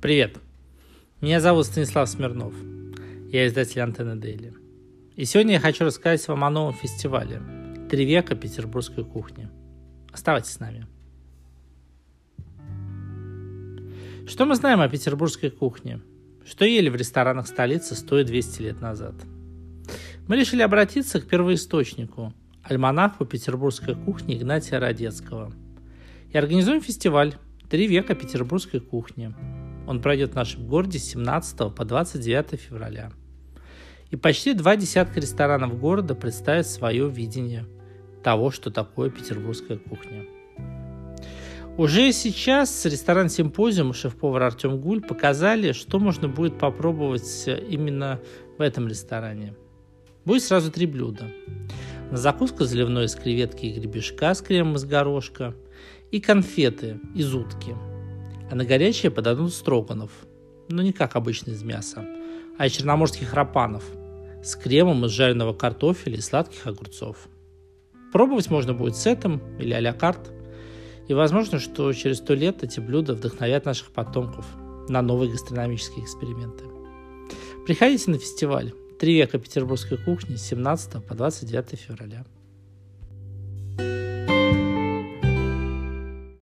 Привет! Меня зовут Станислав Смирнов. Я издатель Антенны Дейли. И сегодня я хочу рассказать вам о новом фестивале «Три века петербургской кухни». Оставайтесь с нами. Что мы знаем о петербургской кухне? Что ели в ресторанах столицы 100 и 200 лет назад? Мы решили обратиться к первоисточнику, альманаху петербургской кухни Игнатия Родецкого. И организуем фестиваль «Три века петербургской кухни». Он пройдет в нашем городе с 17 по 29 февраля. И почти два десятка ресторанов города представят свое видение того, что такое петербургская кухня. Уже сейчас ресторан «Симпозиум» шеф-повар Артем Гуль показали, что можно будет попробовать именно в этом ресторане. Будет сразу три блюда. На закуску заливной из креветки и гребешка с кремом из горошка и конфеты из утки. А на горячее подадут строганов, но не как обычно из мяса, а из черноморских рапанов с кремом из жареного картофеля и сладких огурцов. Пробовать можно будет с этим или а-ля карт. И возможно, что через сто лет эти блюда вдохновят наших потомков на новые гастрономические эксперименты. Приходите на фестиваль «Три века петербургской кухни» с 17 по 29 февраля.